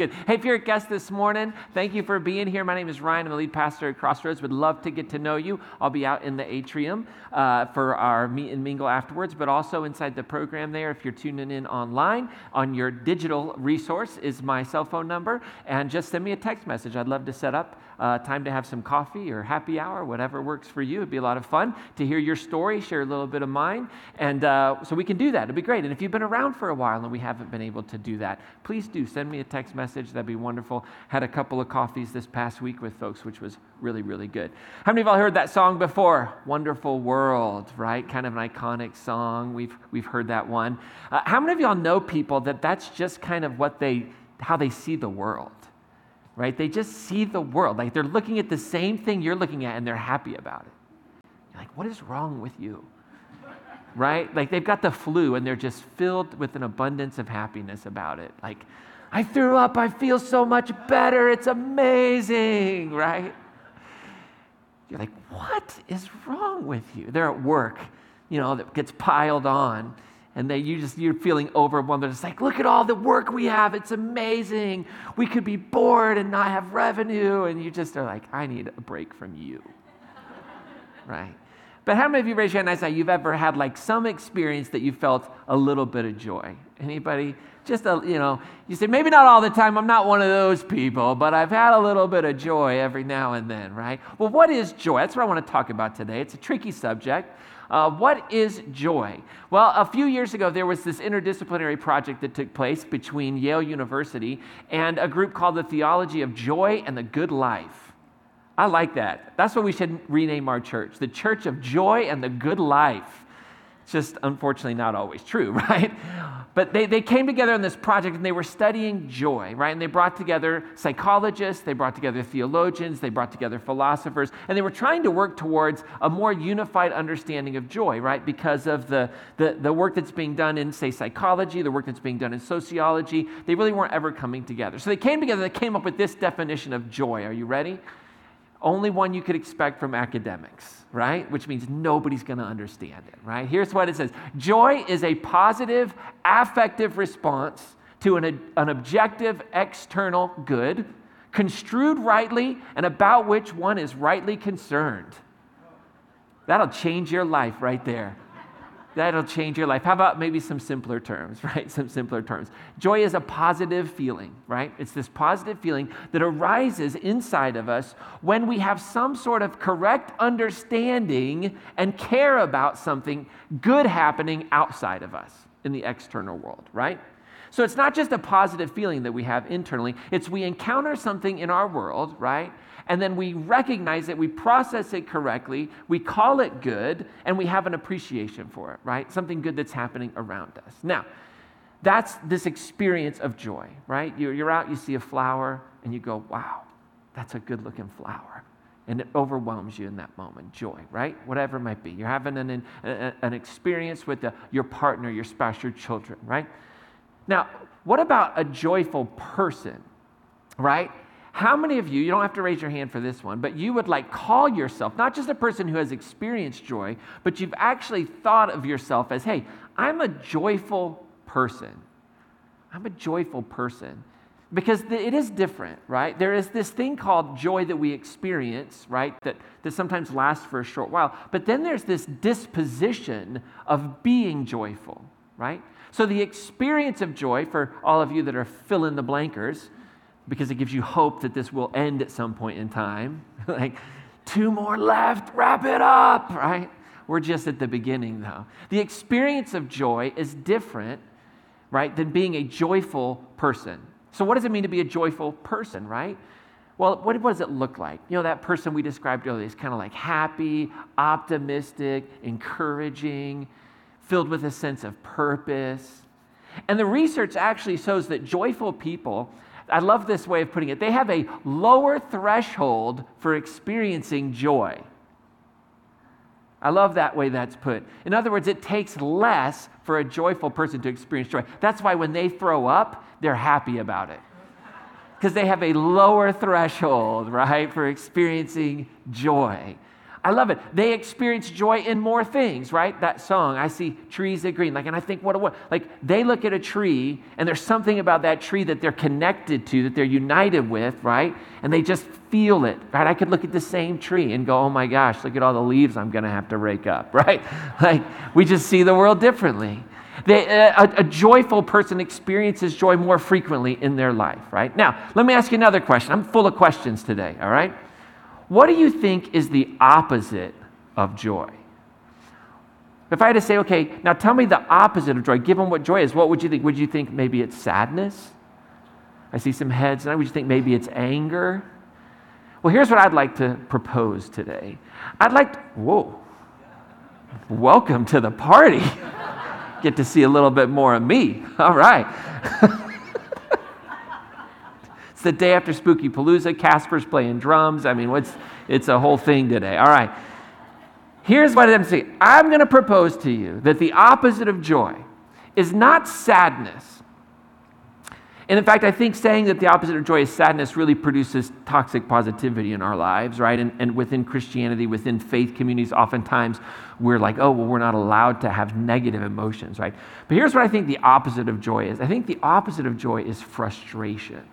Good. Hey, if you're a guest this morning, thank you for being here. My name is Ryan. I'm the lead pastor at Crossroads. Would love to get to know you. I'll be out in the atrium uh, for our meet and mingle afterwards, but also inside the program there. If you're tuning in online, on your digital resource is my cell phone number, and just send me a text message. I'd love to set up uh, time to have some coffee or happy hour, whatever works for you. It'd be a lot of fun to hear your story, share a little bit of mine, and uh, so we can do that. It'd be great. And if you've been around for a while and we haven't been able to do that, please do send me a text message. That'd be wonderful. Had a couple of coffees this past week with folks, which was really, really good. How many of y'all heard that song before? Wonderful World, right? Kind of an iconic song. We've, we've heard that one. Uh, how many of y'all know people that that's just kind of what they, how they see the world? Right? They just see the world. Like they're looking at the same thing you're looking at and they're happy about it. You're like, what is wrong with you? right? Like they've got the flu and they're just filled with an abundance of happiness about it. Like, I threw up. I feel so much better. It's amazing, right? You're like, what is wrong with you? They're at work, you know, that gets piled on. And they, you just, you're feeling overwhelmed. They're just like, look at all the work we have. It's amazing. We could be bored and not have revenue. And you just are like, I need a break from you. right? But how many of you raise your hand and say you've ever had like some experience that you felt a little bit of joy? Anybody? just a, you know, you say, maybe not all the time, I'm not one of those people, but I've had a little bit of joy every now and then, right? Well, what is joy? That's what I want to talk about today. It's a tricky subject. Uh, what is joy? Well, a few years ago, there was this interdisciplinary project that took place between Yale University and a group called the Theology of Joy and the Good Life. I like that. That's what we should rename our church the Church of Joy and the Good Life. It's just unfortunately not always true, right? But they, they came together on this project and they were studying joy, right? And they brought together psychologists, they brought together theologians, they brought together philosophers, and they were trying to work towards a more unified understanding of joy, right? Because of the, the, the work that's being done in, say, psychology, the work that's being done in sociology, they really weren't ever coming together. So they came together, they came up with this definition of joy. Are you ready? Only one you could expect from academics, right? Which means nobody's going to understand it, right? Here's what it says Joy is a positive affective response to an, an objective external good, construed rightly, and about which one is rightly concerned. That'll change your life right there. That'll change your life. How about maybe some simpler terms, right? Some simpler terms. Joy is a positive feeling, right? It's this positive feeling that arises inside of us when we have some sort of correct understanding and care about something good happening outside of us in the external world, right? So it's not just a positive feeling that we have internally, it's we encounter something in our world, right? And then we recognize it, we process it correctly, we call it good, and we have an appreciation for it, right? Something good that's happening around us. Now, that's this experience of joy, right? You're out, you see a flower, and you go, wow, that's a good looking flower. And it overwhelms you in that moment, joy, right? Whatever it might be. You're having an, an, an experience with the, your partner, your spouse, your children, right? Now, what about a joyful person, right? How many of you, you don't have to raise your hand for this one, but you would like call yourself not just a person who has experienced joy, but you've actually thought of yourself as, hey, I'm a joyful person. I'm a joyful person. Because it is different, right? There is this thing called joy that we experience, right? That, that sometimes lasts for a short while. But then there's this disposition of being joyful, right? So the experience of joy, for all of you that are fill in the blankers, because it gives you hope that this will end at some point in time. like, two more left, wrap it up, right? We're just at the beginning, though. The experience of joy is different, right, than being a joyful person. So, what does it mean to be a joyful person, right? Well, what, what does it look like? You know, that person we described earlier is kind of like happy, optimistic, encouraging, filled with a sense of purpose. And the research actually shows that joyful people I love this way of putting it. They have a lower threshold for experiencing joy. I love that way that's put. In other words, it takes less for a joyful person to experience joy. That's why when they throw up, they're happy about it. Because they have a lower threshold, right, for experiencing joy. I love it. They experience joy in more things, right? That song, I see trees that green. Like, and I think, what, a what? Like, they look at a tree, and there's something about that tree that they're connected to, that they're united with, right? And they just feel it, right? I could look at the same tree and go, oh my gosh, look at all the leaves I'm going to have to rake up, right? Like, we just see the world differently. They, a, a joyful person experiences joy more frequently in their life, right? Now, let me ask you another question. I'm full of questions today, all right? What do you think is the opposite of joy? If I had to say, okay, now tell me the opposite of joy, given what joy is, what would you think? Would you think maybe it's sadness? I see some heads now. Would you think maybe it's anger? Well, here's what I'd like to propose today. I'd like, to, whoa, welcome to the party. Get to see a little bit more of me. All right. It's the day after Spooky Palooza. Casper's playing drums. I mean, what's, it's a whole thing today. All right. Here's what I'm saying I'm going to propose to you that the opposite of joy is not sadness. And in fact, I think saying that the opposite of joy is sadness really produces toxic positivity in our lives, right? And, and within Christianity, within faith communities, oftentimes we're like, oh, well, we're not allowed to have negative emotions, right? But here's what I think the opposite of joy is I think the opposite of joy is frustration.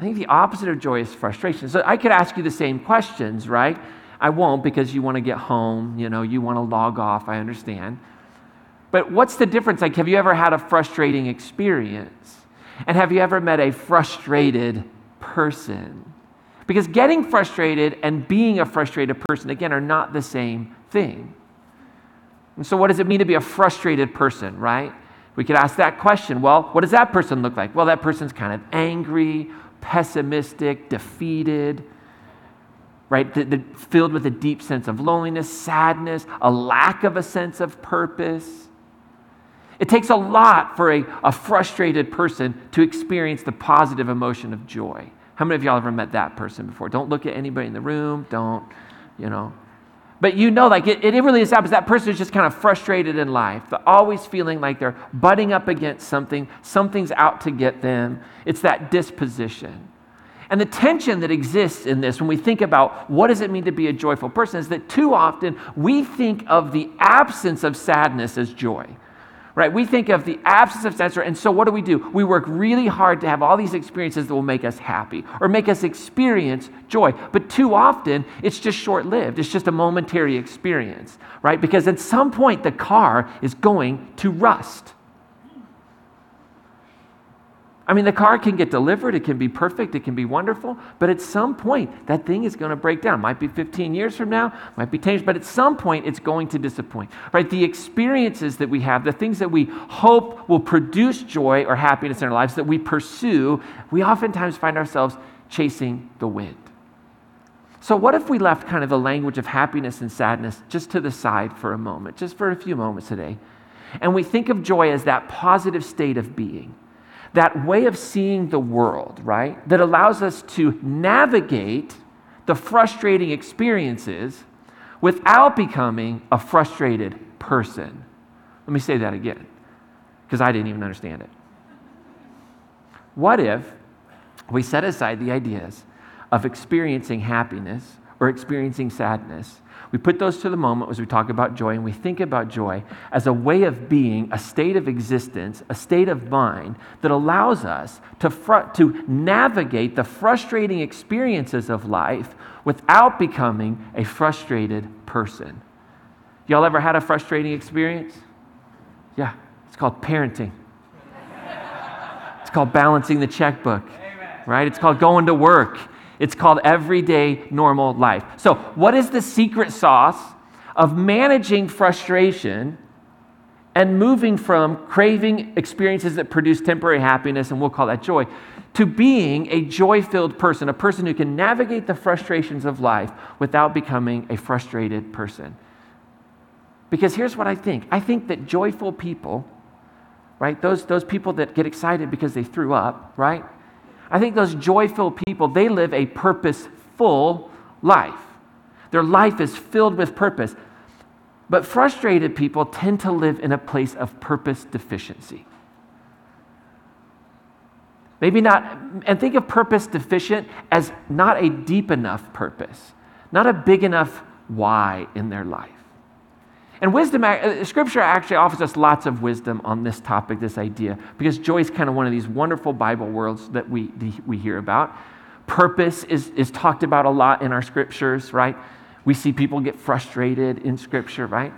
I think the opposite of joy is frustration. So I could ask you the same questions, right? I won't because you want to get home, you know, you want to log off, I understand. But what's the difference? Like, have you ever had a frustrating experience? And have you ever met a frustrated person? Because getting frustrated and being a frustrated person, again, are not the same thing. And so, what does it mean to be a frustrated person, right? We could ask that question. Well, what does that person look like? Well, that person's kind of angry pessimistic, defeated, right? The, the, filled with a deep sense of loneliness, sadness, a lack of a sense of purpose. It takes a lot for a, a frustrated person to experience the positive emotion of joy. How many of y'all ever met that person before? Don't look at anybody in the room. Don't, you know, but you know, like it, it really is happens. That person is just kind of frustrated in life, always feeling like they're butting up against something, something's out to get them. It's that disposition. And the tension that exists in this when we think about what does it mean to be a joyful person is that too often we think of the absence of sadness as joy right? We think of the absence of censor, and so what do we do? We work really hard to have all these experiences that will make us happy or make us experience joy. But too often, it's just short lived, it's just a momentary experience, right? Because at some point, the car is going to rust. I mean, the car can get delivered, it can be perfect, it can be wonderful, but at some point, that thing is going to break down. Might be 15 years from now, might be 10 years, but at some point, it's going to disappoint, right? The experiences that we have, the things that we hope will produce joy or happiness in our lives that we pursue, we oftentimes find ourselves chasing the wind. So, what if we left kind of the language of happiness and sadness just to the side for a moment, just for a few moments today, and we think of joy as that positive state of being? That way of seeing the world, right? That allows us to navigate the frustrating experiences without becoming a frustrated person. Let me say that again, because I didn't even understand it. What if we set aside the ideas of experiencing happiness or experiencing sadness we put those to the moment as we talk about joy, and we think about joy as a way of being, a state of existence, a state of mind that allows us to, fr- to navigate the frustrating experiences of life without becoming a frustrated person. Y'all ever had a frustrating experience? Yeah, it's called parenting. It's called balancing the checkbook, right? It's called going to work. It's called everyday normal life. So, what is the secret sauce of managing frustration and moving from craving experiences that produce temporary happiness, and we'll call that joy, to being a joy filled person, a person who can navigate the frustrations of life without becoming a frustrated person? Because here's what I think I think that joyful people, right, those, those people that get excited because they threw up, right? I think those joyful people, they live a purposeful life. Their life is filled with purpose. But frustrated people tend to live in a place of purpose deficiency. Maybe not, and think of purpose deficient as not a deep enough purpose. not a big enough why in their life. And wisdom, uh, scripture actually offers us lots of wisdom on this topic, this idea, because joy is kind of one of these wonderful Bible worlds that we, we hear about. Purpose is, is talked about a lot in our scriptures, right? We see people get frustrated in scripture, right?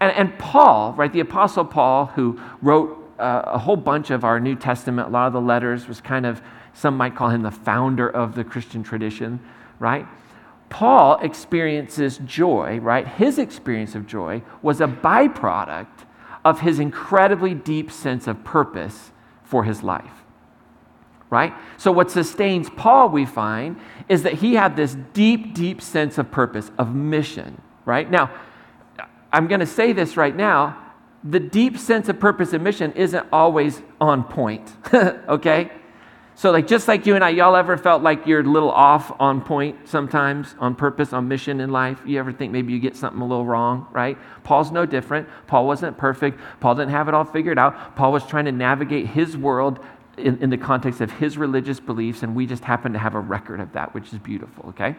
And, and Paul, right, the Apostle Paul, who wrote uh, a whole bunch of our New Testament, a lot of the letters, was kind of, some might call him the founder of the Christian tradition, right? Paul experiences joy, right? His experience of joy was a byproduct of his incredibly deep sense of purpose for his life. Right? So, what sustains Paul, we find, is that he had this deep, deep sense of purpose, of mission. Right? Now, I'm going to say this right now the deep sense of purpose and mission isn't always on point. okay? So, like, just like you and I, y'all ever felt like you're a little off on point sometimes, on purpose, on mission in life? You ever think maybe you get something a little wrong, right? Paul's no different. Paul wasn't perfect. Paul didn't have it all figured out. Paul was trying to navigate his world in, in the context of his religious beliefs, and we just happen to have a record of that, which is beautiful, okay?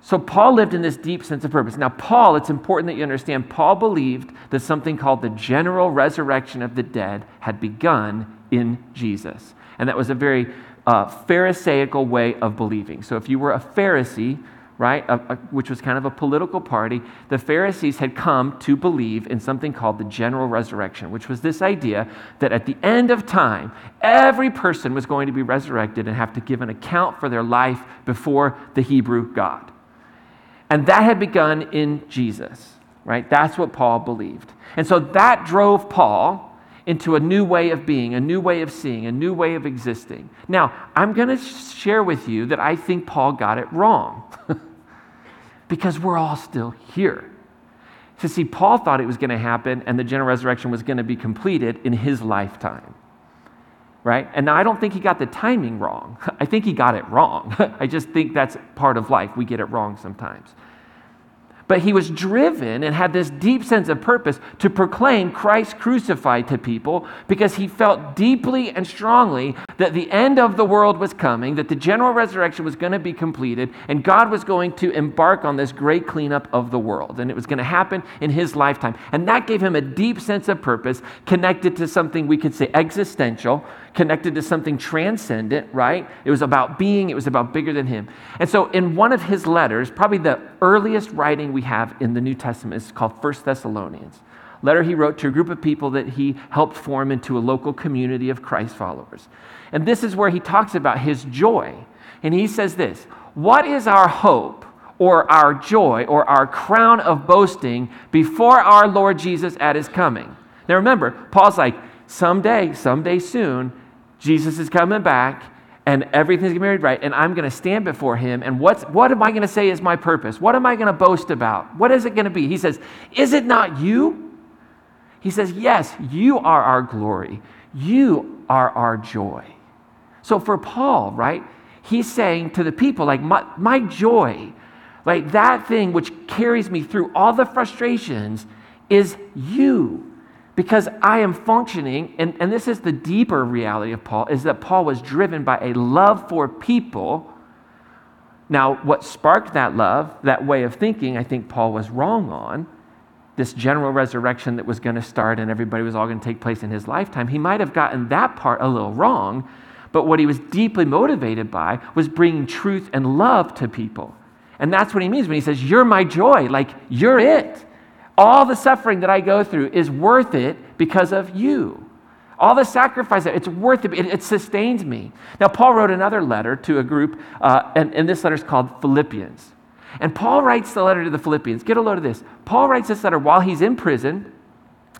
So, Paul lived in this deep sense of purpose. Now, Paul, it's important that you understand, Paul believed that something called the general resurrection of the dead had begun in Jesus. And that was a very uh, Pharisaical way of believing. So if you were a Pharisee, right, a, a, which was kind of a political party, the Pharisees had come to believe in something called the general resurrection, which was this idea that at the end of time, every person was going to be resurrected and have to give an account for their life before the Hebrew God. And that had begun in Jesus, right? That's what Paul believed. And so that drove Paul into a new way of being, a new way of seeing, a new way of existing. Now, I'm going to share with you that I think Paul got it wrong because we're all still here. So, see, Paul thought it was going to happen and the general resurrection was going to be completed in his lifetime. Right? And now I don't think he got the timing wrong. I think he got it wrong. I just think that's part of life. We get it wrong sometimes. But he was driven and had this deep sense of purpose to proclaim Christ crucified to people because he felt deeply and strongly that the end of the world was coming, that the general resurrection was going to be completed, and God was going to embark on this great cleanup of the world. And it was going to happen in his lifetime. And that gave him a deep sense of purpose connected to something we could say existential connected to something transcendent, right? It was about being, it was about bigger than him. And so, in one of his letters, probably the earliest writing we have in the New Testament is called First Thessalonians. Letter he wrote to a group of people that he helped form into a local community of Christ followers. And this is where he talks about his joy. And he says this What is our hope? or our joy or our crown of boasting before our Lord Jesus at his coming. Now remember, Paul's like, someday, someday soon, Jesus is coming back and everything's going to be right, and I'm going to stand before him. And what's, what am I going to say is my purpose? What am I going to boast about? What is it going to be? He says, Is it not you? He says, Yes, you are our glory. You are our joy. So for Paul, right, he's saying to the people, like, my, my joy, like that thing which carries me through all the frustrations is you because I am functioning, and, and this is the deeper reality of Paul, is that Paul was driven by a love for people. Now, what sparked that love, that way of thinking, I think Paul was wrong on, this general resurrection that was going to start and everybody was all going to take place in his lifetime, he might have gotten that part a little wrong, but what he was deeply motivated by was bringing truth and love to people. And that's what he means when he says, You're my joy, like, you're it. All the suffering that I go through is worth it because of you. All the sacrifice, it's worth it. It, it sustains me. Now, Paul wrote another letter to a group, uh, and, and this letter is called Philippians. And Paul writes the letter to the Philippians. Get a load of this. Paul writes this letter while he's in prison.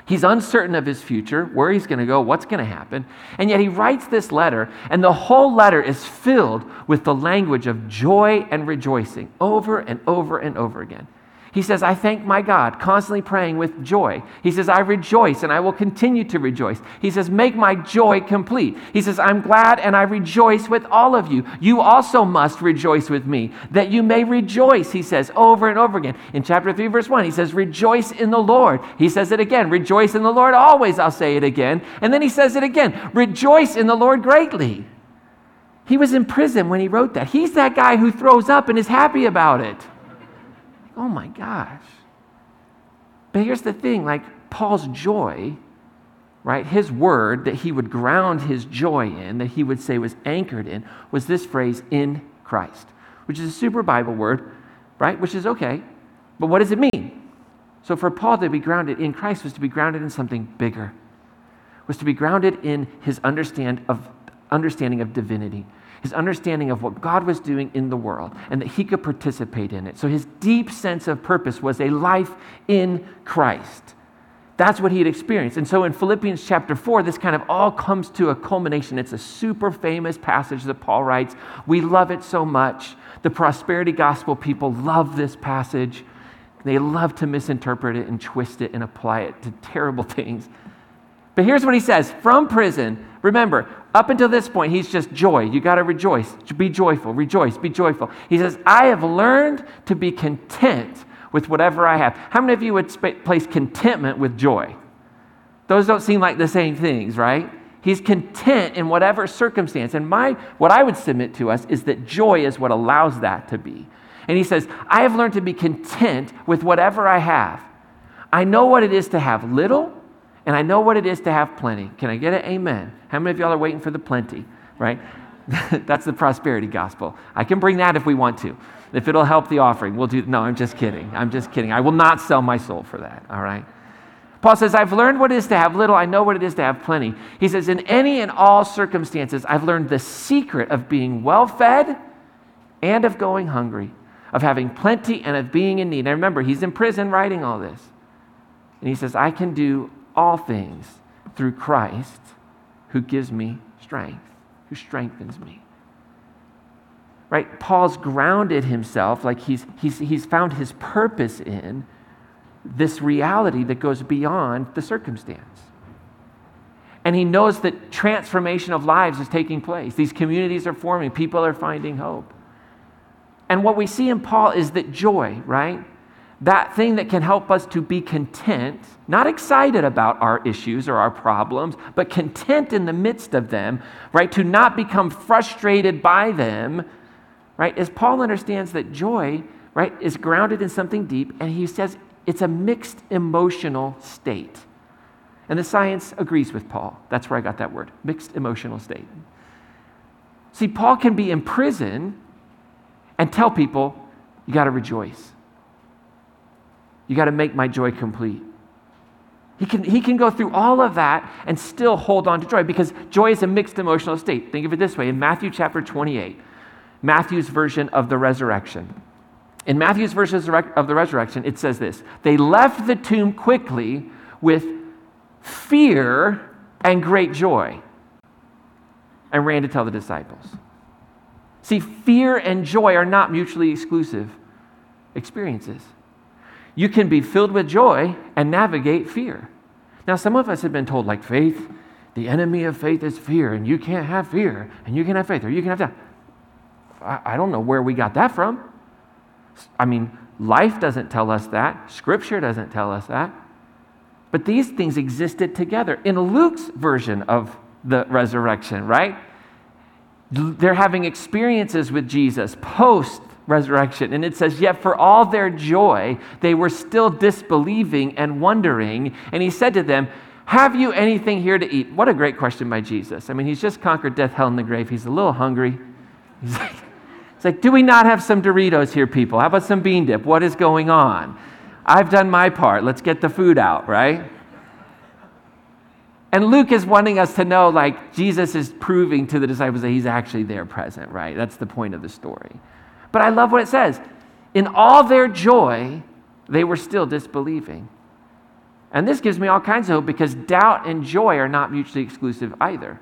He's uncertain of his future, where he's going to go, what's going to happen. And yet he writes this letter, and the whole letter is filled with the language of joy and rejoicing over and over and over again. He says, I thank my God, constantly praying with joy. He says, I rejoice and I will continue to rejoice. He says, Make my joy complete. He says, I'm glad and I rejoice with all of you. You also must rejoice with me, that you may rejoice, he says over and over again. In chapter 3, verse 1, he says, Rejoice in the Lord. He says it again, Rejoice in the Lord always. I'll say it again. And then he says it again, Rejoice in the Lord greatly. He was in prison when he wrote that. He's that guy who throws up and is happy about it. Oh my gosh. But here's the thing like Paul's joy, right? His word that he would ground his joy in, that he would say was anchored in, was this phrase, in Christ, which is a super Bible word, right? Which is okay. But what does it mean? So for Paul to be grounded in Christ was to be grounded in something bigger, was to be grounded in his understand of, understanding of divinity, his understanding of what God was doing in the world, and that he could participate in it. So his deep sense of purpose was a life in Christ. That's what he had experienced. And so in Philippians chapter 4, this kind of all comes to a culmination. It's a super famous passage that Paul writes. We love it so much. The prosperity gospel people love this passage. They love to misinterpret it and twist it and apply it to terrible things. But here's what he says from prison. Remember, up until this point, he's just joy. You got to rejoice. Be joyful. Rejoice. Be joyful. He says, I have learned to be content with whatever I have. How many of you would sp- place contentment with joy? Those don't seem like the same things, right? He's content in whatever circumstance. And my what I would submit to us is that joy is what allows that to be. And he says, I have learned to be content with whatever I have. I know what it is to have little, and I know what it is to have plenty. Can I get an amen? How many of y'all are waiting for the plenty, right? That's the prosperity gospel. I can bring that if we want to. If it'll help the offering, we'll do. No, I'm just kidding. I'm just kidding. I will not sell my soul for that, all right? Paul says, I've learned what it is to have little. I know what it is to have plenty. He says, in any and all circumstances, I've learned the secret of being well fed and of going hungry of having plenty and of being in need. Now remember, he's in prison writing all this. And he says, I can do all things through Christ who gives me strength, who strengthens me. Right? Paul's grounded himself, like he's, he's, he's found his purpose in this reality that goes beyond the circumstance. And he knows that transformation of lives is taking place. These communities are forming, people are finding hope. And what we see in Paul is that joy, right? That thing that can help us to be content, not excited about our issues or our problems, but content in the midst of them, right? To not become frustrated by them, right? As Paul understands that joy, right, is grounded in something deep, and he says it's a mixed emotional state. And the science agrees with Paul. That's where I got that word mixed emotional state. See, Paul can be in prison and tell people, you got to rejoice. You got to make my joy complete. He can, he can go through all of that and still hold on to joy because joy is a mixed emotional state. Think of it this way in Matthew chapter 28, Matthew's version of the resurrection. In Matthew's version of the resurrection, it says this They left the tomb quickly with fear and great joy and ran to tell the disciples. See, fear and joy are not mutually exclusive experiences. You can be filled with joy and navigate fear. Now, some of us have been told, like, faith, the enemy of faith is fear, and you can't have fear, and you can have faith, or you can have that. I, I don't know where we got that from. I mean, life doesn't tell us that, Scripture doesn't tell us that. But these things existed together in Luke's version of the resurrection, right? they're having experiences with Jesus post resurrection. And it says, Yet for all their joy, they were still disbelieving and wondering. And he said to them, Have you anything here to eat? What a great question by Jesus. I mean, he's just conquered death, hell, and the grave. He's a little hungry. He's like, like, Do we not have some Doritos here, people? How about some bean dip? What is going on? I've done my part. Let's get the food out, right? And Luke is wanting us to know, like, Jesus is proving to the disciples that he's actually there present, right? That's the point of the story. But I love what it says. In all their joy, they were still disbelieving. And this gives me all kinds of hope because doubt and joy are not mutually exclusive either.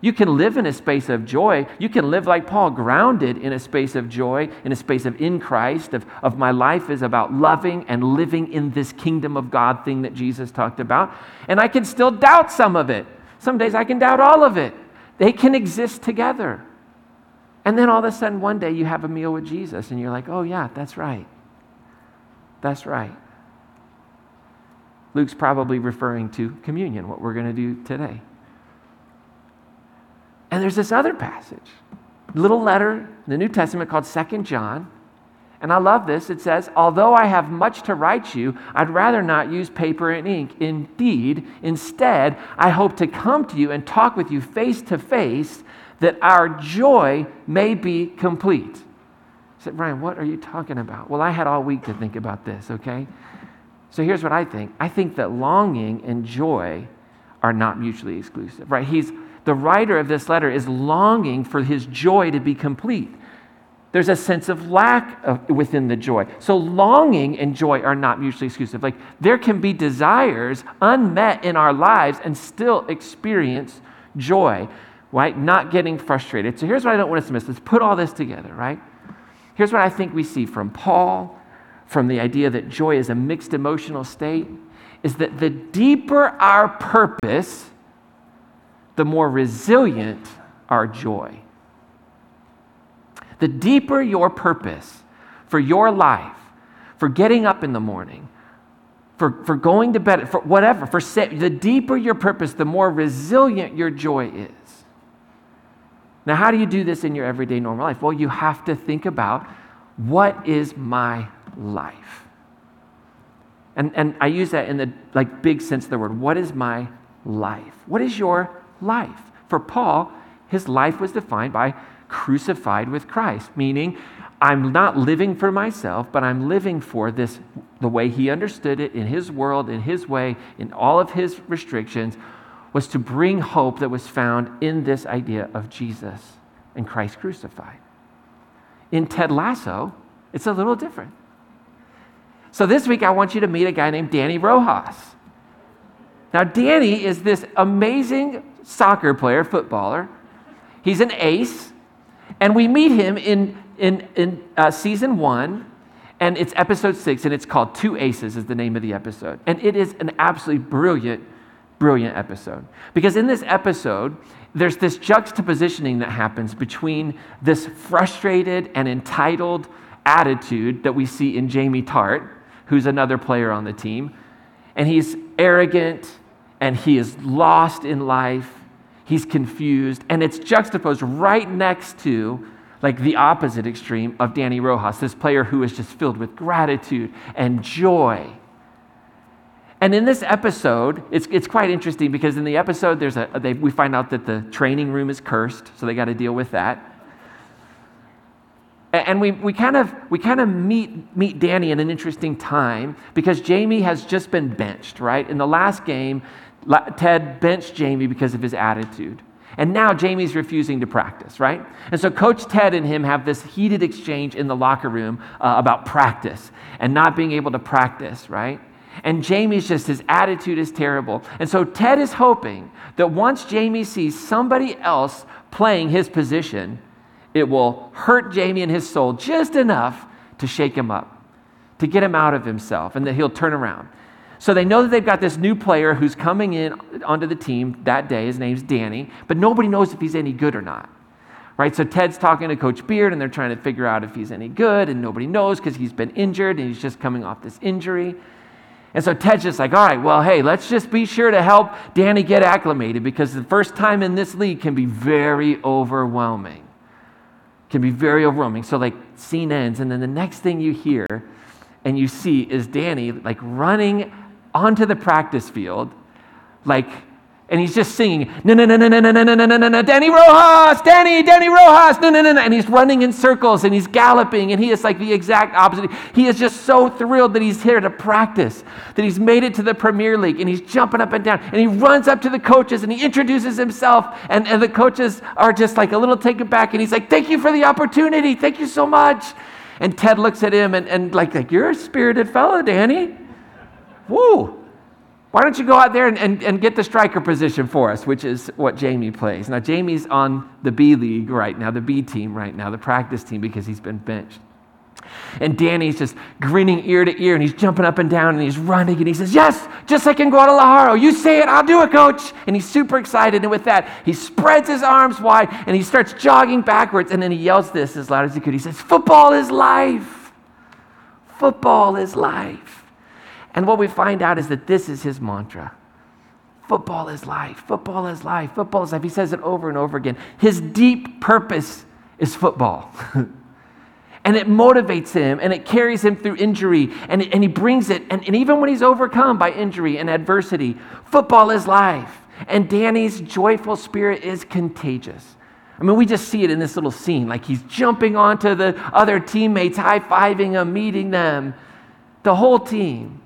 You can live in a space of joy. You can live like Paul, grounded in a space of joy, in a space of in Christ, of, of my life is about loving and living in this kingdom of God thing that Jesus talked about. And I can still doubt some of it. Some days I can doubt all of it. They can exist together. And then all of a sudden, one day you have a meal with Jesus and you're like, oh, yeah, that's right. That's right. Luke's probably referring to communion, what we're going to do today. And there's this other passage, little letter in the New Testament called Second John. And I love this. It says, Although I have much to write you, I'd rather not use paper and ink. Indeed, instead, I hope to come to you and talk with you face to face that our joy may be complete. I said, Ryan, what are you talking about? Well, I had all week to think about this, okay? So here's what I think I think that longing and joy are not mutually exclusive, right? He's the writer of this letter is longing for his joy to be complete. There's a sense of lack of, within the joy. So, longing and joy are not mutually exclusive. Like, there can be desires unmet in our lives and still experience joy, right? Not getting frustrated. So, here's what I don't want us to miss. Let's put all this together, right? Here's what I think we see from Paul, from the idea that joy is a mixed emotional state, is that the deeper our purpose, the more resilient our joy. The deeper your purpose for your life, for getting up in the morning, for, for going to bed, for whatever, for the deeper your purpose, the more resilient your joy is. Now, how do you do this in your everyday normal life? Well, you have to think about what is my life? And, and I use that in the like big sense of the word. What is my life? What is your life? For Paul, his life was defined by crucified with Christ, meaning I'm not living for myself, but I'm living for this the way he understood it in his world, in his way, in all of his restrictions, was to bring hope that was found in this idea of Jesus and Christ crucified. In Ted Lasso, it's a little different. So this week, I want you to meet a guy named Dani Rojas. Now, Dani is this amazing soccer player, footballer. He's an ace. And we meet him in, in, in uh, season one, and it's episode six, and it's called Two Aces, is the name of the episode. And it is an absolutely brilliant, brilliant episode. Because in this episode, there's this juxtapositioning that happens between this frustrated and entitled attitude that we see in Jamie Tartt, who's another player on the team. And he's arrogant and he is lost in life he's confused, and it's juxtaposed right next to like the opposite extreme of Dani Rojas, this player who is just filled with gratitude and joy. And in this episode, it's, it's quite interesting because in the episode, there's a, they, we find out that the training room is cursed, so they got to deal with that. And we, we kind of, we kind of meet, meet Dani in an interesting time because Jamie has just been benched, right? In the last game, Ted benched Jamie because of his attitude. And now Jamie's refusing to practice, right? And so Coach Ted and him have this heated exchange in the locker room uh, about practice and not being able to practice, right? And Jamie's just, his attitude is terrible. And so Ted is hoping that once Jamie sees somebody else playing his position, it will hurt Jamie and his soul just enough to shake him up, to get him out of himself, and that he'll turn around. So they know that they've got this new player who's coming in onto the team that day. His name's Dani, but nobody knows if he's any good or not. Right? So Ted's talking to Coach Beard and they're trying to figure out if he's any good, and nobody knows because he's been injured and he's just coming off this injury. And so Ted's just like, all right, well, hey, let's just be sure to help Dani get acclimated because the first time in this league can be very overwhelming. Can be very overwhelming. So, like, scene ends, and then the next thing you hear and you see is Dani, like, running onto the practice field, like, and he's just singing, no, no, no, no, no, no, no, no, no, no, Dani Rojas, Dani, Dani Rojas, no, no, no, no, and he's running in circles and he's galloping, and he is like the exact opposite. He is just so thrilled that he's here to practice, that he's made it to the Premier League, and he's jumping up and down, and he runs up to the coaches and he introduces himself, and, and the coaches are just like a little taken back, and he's like, thank you for the opportunity, thank you so much. And Ted looks at him and, and like, like, you're a spirited fellow, Dani. Woo! Why don't you go out there and, and, and get the striker position for us, which is what Jamie plays. Now, Jamie's on the B League right now, the B team right now, the practice team, because he's been benched. And Dani's just grinning ear to ear and he's jumping up and down and he's running and he says, Yes, just like in Guadalajara. You say it, I'll do it, coach. And he's super excited. And with that, he spreads his arms wide and he starts jogging backwards. And then he yells this as loud as he could. He says, Football is life. Football is life. And what we find out is that this is his mantra football is life, football is life, football is life. He says it over and over again. His deep purpose is football. And it motivates him and it carries him through injury and, and he brings it. And, and even when he's overcome by injury and adversity, football is life. And Dani's joyful spirit is contagious. I mean, we just see it in this little scene. Like he's jumping onto the other teammates, high fiving them, meeting them, the whole team.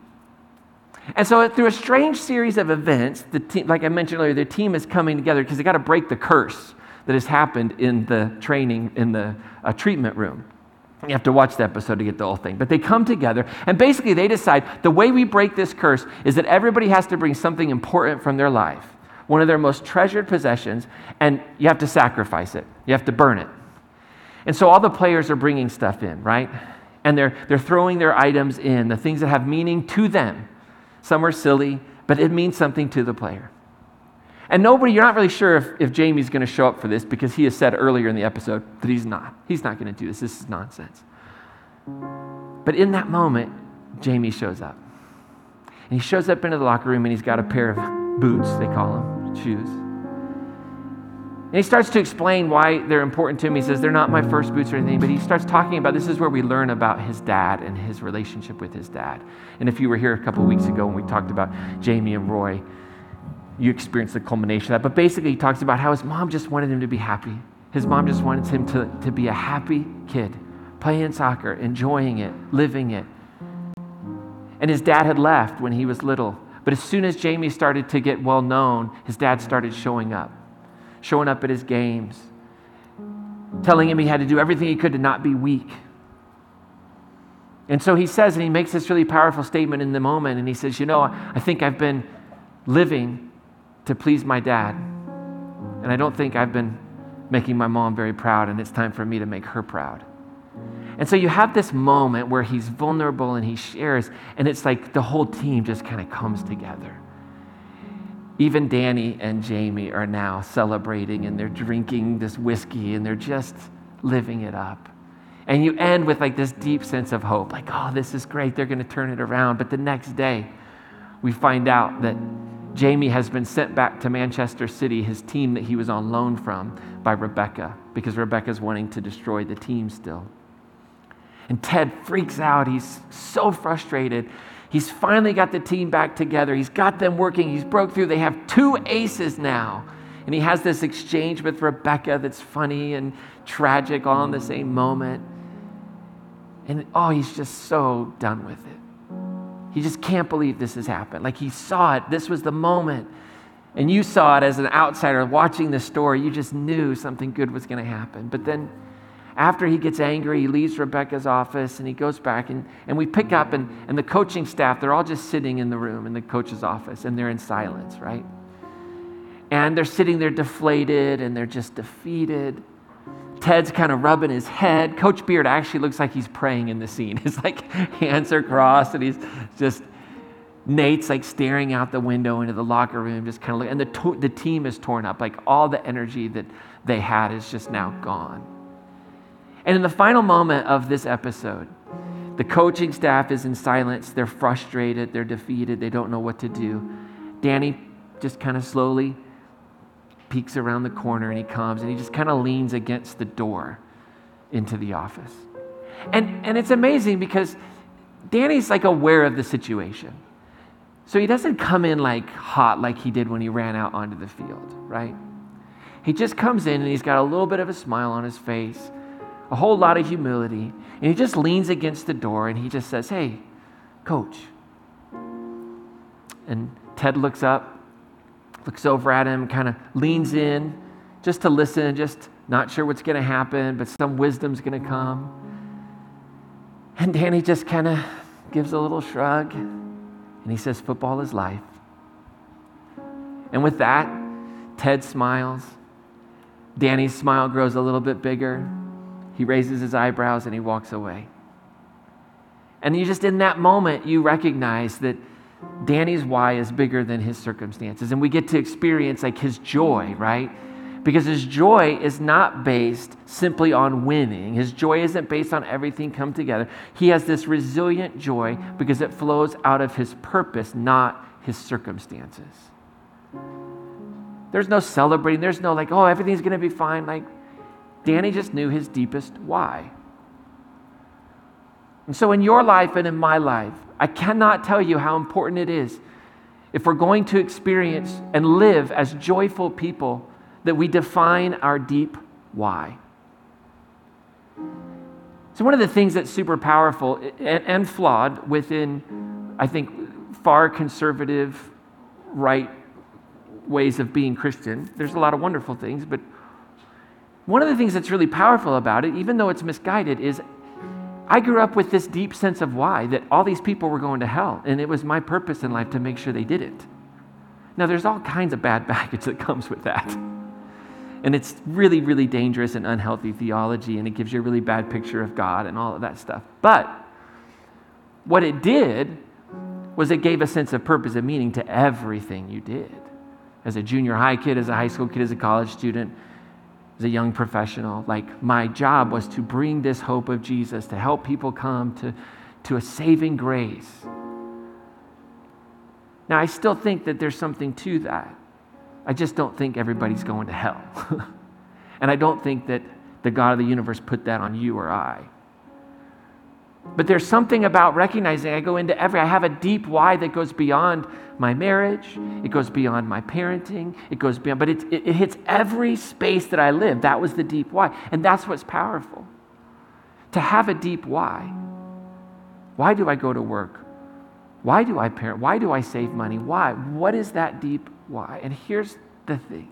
And so, through a strange series of events, the like I mentioned earlier, the team is coming together because they got to break the curse that has happened in the training, in the uh, treatment room. You have to watch the episode to get the whole thing. But they come together, and basically, they decide the way we break this curse is that everybody has to bring something important from their life, one of their most treasured possessions, and you have to sacrifice it. You have to burn it. And so, all the players are bringing stuff in, right? And they're, they're throwing their items in, the things that have meaning to them. Some are silly, but it means something to the player. And nobody, you're not really sure if, if Jamie's going to show up for this because he has said earlier in the episode that he's not. He's not going to do this. This is nonsense. But in that moment, Jamie shows up. And he shows up into the locker room and he's got a pair of boots, they call them, shoes. And he starts to explain why they're important to him. He says, They're not my first boots or anything, but he starts talking about this is where we learn about his dad and his relationship with his dad. And if you were here a couple weeks ago when we talked about Jamie and Roy, you experienced the culmination of that. But basically, he talks about how his mom just wanted him to be happy. His mom just wanted him to, to be a happy kid, playing soccer, enjoying it, living it. And his dad had left when he was little. But as soon as Jamie started to get well known, his dad started showing up showing up at his games, telling him he had to do everything he could to not be weak. And so he says, and he makes this really powerful statement in the moment, and he says, You know, I think I've been living to please my dad, and I don't think I've been making my mom very proud, and it's time for me to make her proud. And so you have this moment where he's vulnerable and he shares, and it's like the whole team just kind of comes together. Even Dani and Jamie are now celebrating and they're drinking this whiskey and they're just living it up. And you end with like this deep sense of hope like, oh, this is great. They're going to turn it around. But the next day, we find out that Jamie has been sent back to Manchester City, his team that he was on loan from, by Rebecca, because Rebecca's wanting to destroy the team still. And Ted freaks out. He's so frustrated. He's finally got the team back together. He's got them working. He's broke through. They have two aces now. And he has this exchange with Rebecca that's funny and tragic all in the same moment. And oh, he's just so done with it. He just can't believe this has happened. Like he saw it. This was the moment. And you saw it as an outsider watching the story. You just knew something good was going to happen. But then after he gets angry, he leaves Rebecca's office and he goes back. And, and we pick up, and, and the coaching staff, they're all just sitting in the room in the coach's office and they're in silence, right? And they're sitting there deflated and they're just defeated. Ted's kind of rubbing his head. Coach Beard actually looks like he's praying in the scene. His like hands are crossed and he's just Nate's like staring out the window into the locker room, just kind of look, and the, to- the team is torn up. Like all the energy that they had is just now gone. And in the final moment of this episode, the coaching staff is in silence. They're frustrated. They're defeated. They don't know what to do. Dani just kind of slowly peeks around the corner and he comes and he just kind of leans against the door into the office. And, and it's amazing because Dani's like aware of the situation. So he doesn't come in like hot like he did when he ran out onto the field, right? He just comes in and he's got a little bit of a smile on his face a whole lot of humility. And he just leans against the door and he just says, Hey, coach. And Ted looks up, looks over at him, kind of leans in just to listen, just not sure what's going to happen, but some wisdom's going to come. And Dani just kind of gives a little shrug and he says, Football is life. And with that, Ted smiles. Dani's smile grows a little bit bigger. He raises his eyebrows and he walks away. And you just in that moment, you recognize that Dani's why is bigger than his circumstances. And we get to experience like his joy, right? Because his joy is not based simply on winning. His joy isn't based on everything come together. He has this resilient joy because it flows out of his purpose, not his circumstances. There's no celebrating. There's no like, oh, everything's going to be fine. Like, Dani just knew his deepest why. And so, in your life and in my life, I cannot tell you how important it is if we're going to experience and live as joyful people that we define our deep why. So, one of the things that's super powerful and, flawed within, I think, far conservative, right ways of being Christian, there's a lot of wonderful things, but one of the things that's really powerful about it, even though it's misguided, is I grew up with this deep sense of why, that all these people were going to hell, and it was my purpose in life to make sure they didn't. Now, there's all kinds of bad baggage that comes with that. And it's really, really dangerous and unhealthy theology, and it gives you a really bad picture of God and all of that stuff. But what it did was it gave a sense of purpose and meaning to everything you did. As a junior high kid, as a high school kid, as a college student, as a young professional. Like, my job was to bring this hope of Jesus, to help people come to, to a saving grace. Now, I still think that there's something to that. I just don't think everybody's going to hell. and I don't think that the God of the universe put that on you or I. But there's something about recognizing I go into every, I have a deep why that goes beyond my marriage, it goes beyond my parenting, it goes beyond, but it, it, it hits every space that I live. That was the deep why. And that's what's powerful. To have a deep why. Why do I go to work? Why do I parent? Why do I save money? Why? What is that deep why? And here's the thing.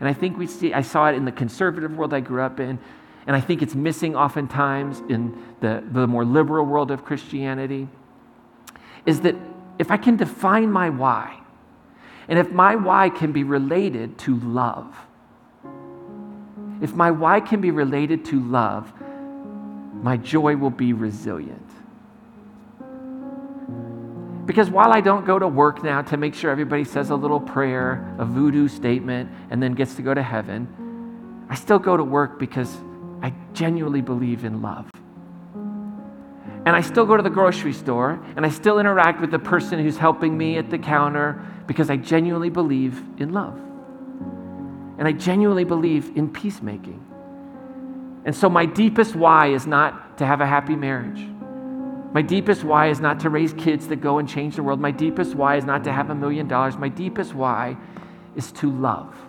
And I think we see, I saw it in the conservative world I grew up in, and I think it's missing oftentimes in the, the more liberal world of Christianity, is that if I can define my why, and if my why can be related to love, if my why can be related to love, my joy will be resilient. Because while I don't go to work now to make sure everybody says a little prayer, a voodoo statement, and then gets to go to heaven, I still go to work because I genuinely believe in love. And I still go to the grocery store and I still interact with the person who's helping me at the counter because I genuinely believe in love. And I genuinely believe in peacemaking. And so my deepest why is not to have a happy marriage. My deepest why is not to raise kids that go and change the world. My deepest why is not to have a million dollars. My deepest why is to love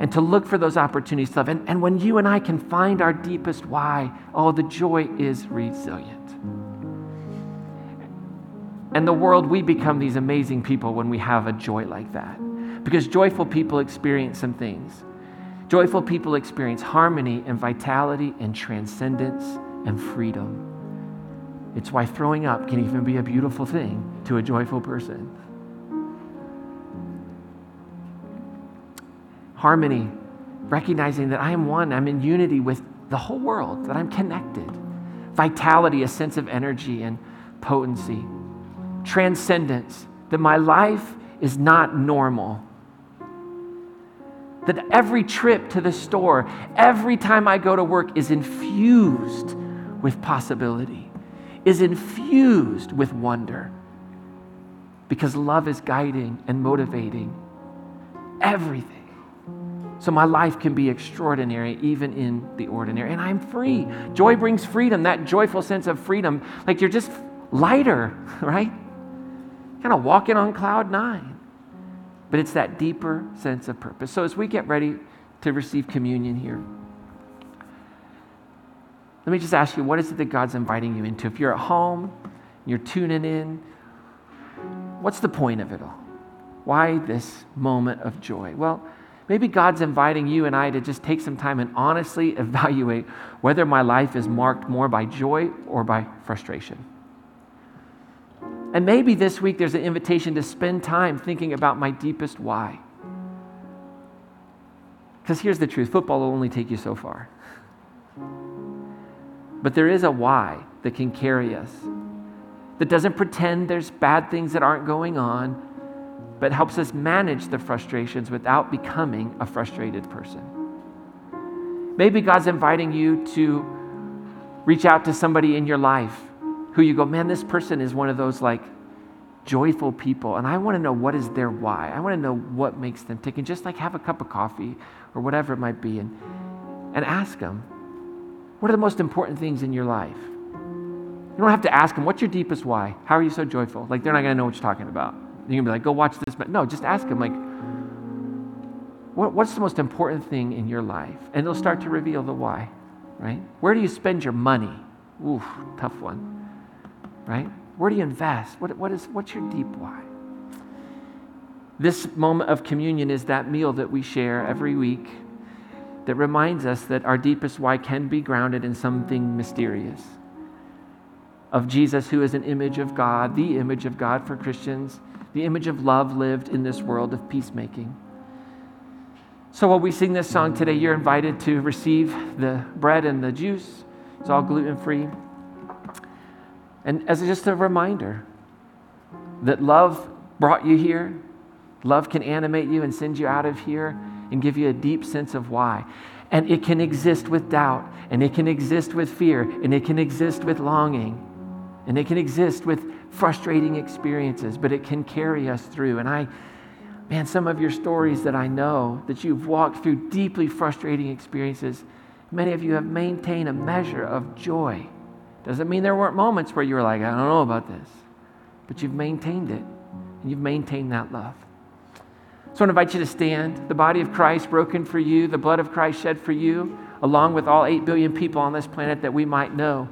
and to look for those opportunities to love. And, and when you and I can find our deepest why, oh, the joy is resilient. And the world, we become these amazing people when we have a joy like that. Because joyful people experience some things. Joyful people experience harmony and vitality and transcendence and freedom. It's why throwing up can even be a beautiful thing to a joyful person. Harmony, recognizing that I am one, I'm in unity with the whole world, that I'm connected. Vitality, a sense of energy and potency. Transcendence, that my life is not normal. That every trip to the store, every time I go to work, is infused with possibility, is infused with wonder. Because love is guiding and motivating everything. So my life can be extraordinary even in the ordinary. And I'm free. Joy brings freedom, that joyful sense of freedom. Like you're just lighter, right? Kind of walking on cloud nine. But it's that deeper sense of purpose. So as we get ready to receive communion here, let me just ask you what is it that God's inviting you into? If you're at home, you're tuning in, what's the point of it all? Why this moment of joy? Well, Maybe God's inviting you and I to just take some time and honestly evaluate whether my life is marked more by joy or by frustration. And maybe this week there's an invitation to spend time thinking about my deepest why. Because here's the truth football will only take you so far. But there is a why that can carry us, that doesn't pretend there's bad things that aren't going on, but helps us manage the frustrations without becoming a frustrated person. Maybe God's inviting you to reach out to somebody in your life who you go, man, this person is one of those like joyful people, and I want to know what is their why. I want to know what makes them tick, and just like have a cup of coffee or whatever it might be, and, and ask them, what are the most important things in your life? You don't have to ask them, what's your deepest why? How are you so joyful? Like, they're not going to know what you're talking about. You can be like, go watch this. But No, just ask them, like, what, what's the most important thing in your life? And they'll start to reveal the why, right? Where do you spend your money? Ooh, tough one, right? Where do you invest? What, what is, what's your deep why? This moment of communion is that meal that we share every week that reminds us that our deepest why can be grounded in something mysterious of Jesus, who is an image of God, the image of God for Christians, the image of love lived in this world of peacemaking. So, while we sing this song today, you're invited to receive the bread and the juice. It's all gluten free. And as just a reminder that love brought you here, love can animate you and send you out of here and give you a deep sense of why. And it can exist with doubt, and it can exist with fear, and it can exist with longing, and it can exist with frustrating experiences, but it can carry us through. And I, man, some of your stories that I know that you've walked through deeply frustrating experiences, many of you have maintained a measure of joy. Doesn't mean there weren't moments where you were like, I don't know about this, but you've maintained it, and you've maintained that love. So I invite you to stand. The body of Christ broken for you, the blood of Christ shed for you, along with all 8 billion people on this planet, that we might know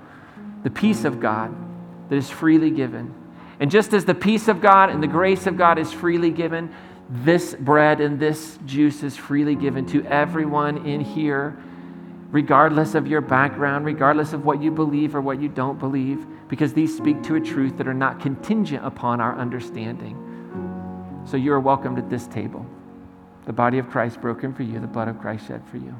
the peace of God that is freely given. And just as the peace of God and the grace of God is freely given, this bread and this juice is freely given to everyone in here, regardless of your background, regardless of what you believe or what you don't believe, because these speak to a truth that are not contingent upon our understanding. So you are welcomed at this table. The body of Christ broken for you, the blood of Christ shed for you.